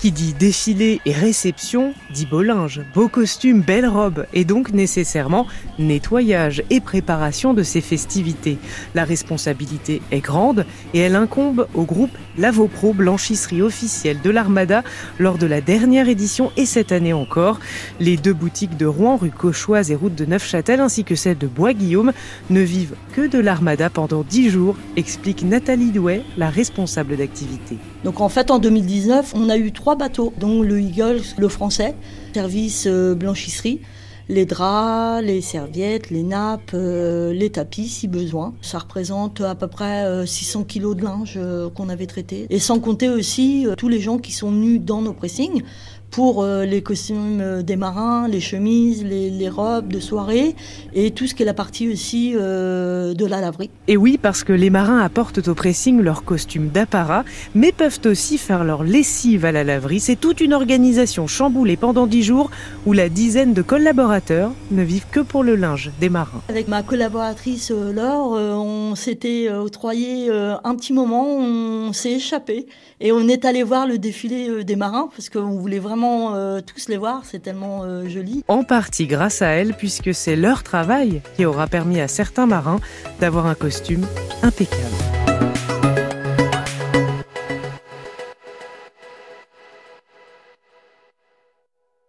Qui dit défilé et réception dit beau linge, beau costume, belle robe et donc nécessairement nettoyage et préparation de ces festivités. La responsabilité est grande et elle incombe au groupe Lavopro, blanchisserie officielle de l'Armada, lors de la dernière édition et cette année encore. Les deux boutiques de Rouen, rue Cauchoise et route de Neufchâtel, ainsi que celle de Bois-Guillaume, ne vivent que de l'Armada pendant dix jours, explique Nathalie Douet, la responsable d'activité. Donc en fait, en 2019, on a eu trois bateaux, dont le Eagle, le français, service euh, blanchisserie les draps, les serviettes, les nappes, euh, les tapis si besoin. Ça représente à peu près 600 euh, kilos de linge qu'on avait traité. Et sans compter aussi tous les gens qui sont venus dans nos pressings pour euh, les costumes euh, des marins, les chemises, les, robes de soirée et tout ce qui est la partie aussi euh, de la laverie. Et oui, parce que les marins apportent au pressing leurs costumes d'apparat, mais peuvent aussi faire leur lessive à la laverie. C'est toute une organisation chamboulée pendant dix jours où la dizaine de collaborateurs ne vivent que pour le linge des marins. Avec ma collaboratrice Laure, on s'était octroyé un petit moment, on s'est échappé et on est allé voir le défilé des marins parce qu'on voulait euh, tous les voir, c'est tellement euh, joli. En partie grâce à elle, puisque c'est leur travail qui aura permis à certains marins d'avoir un costume impeccable.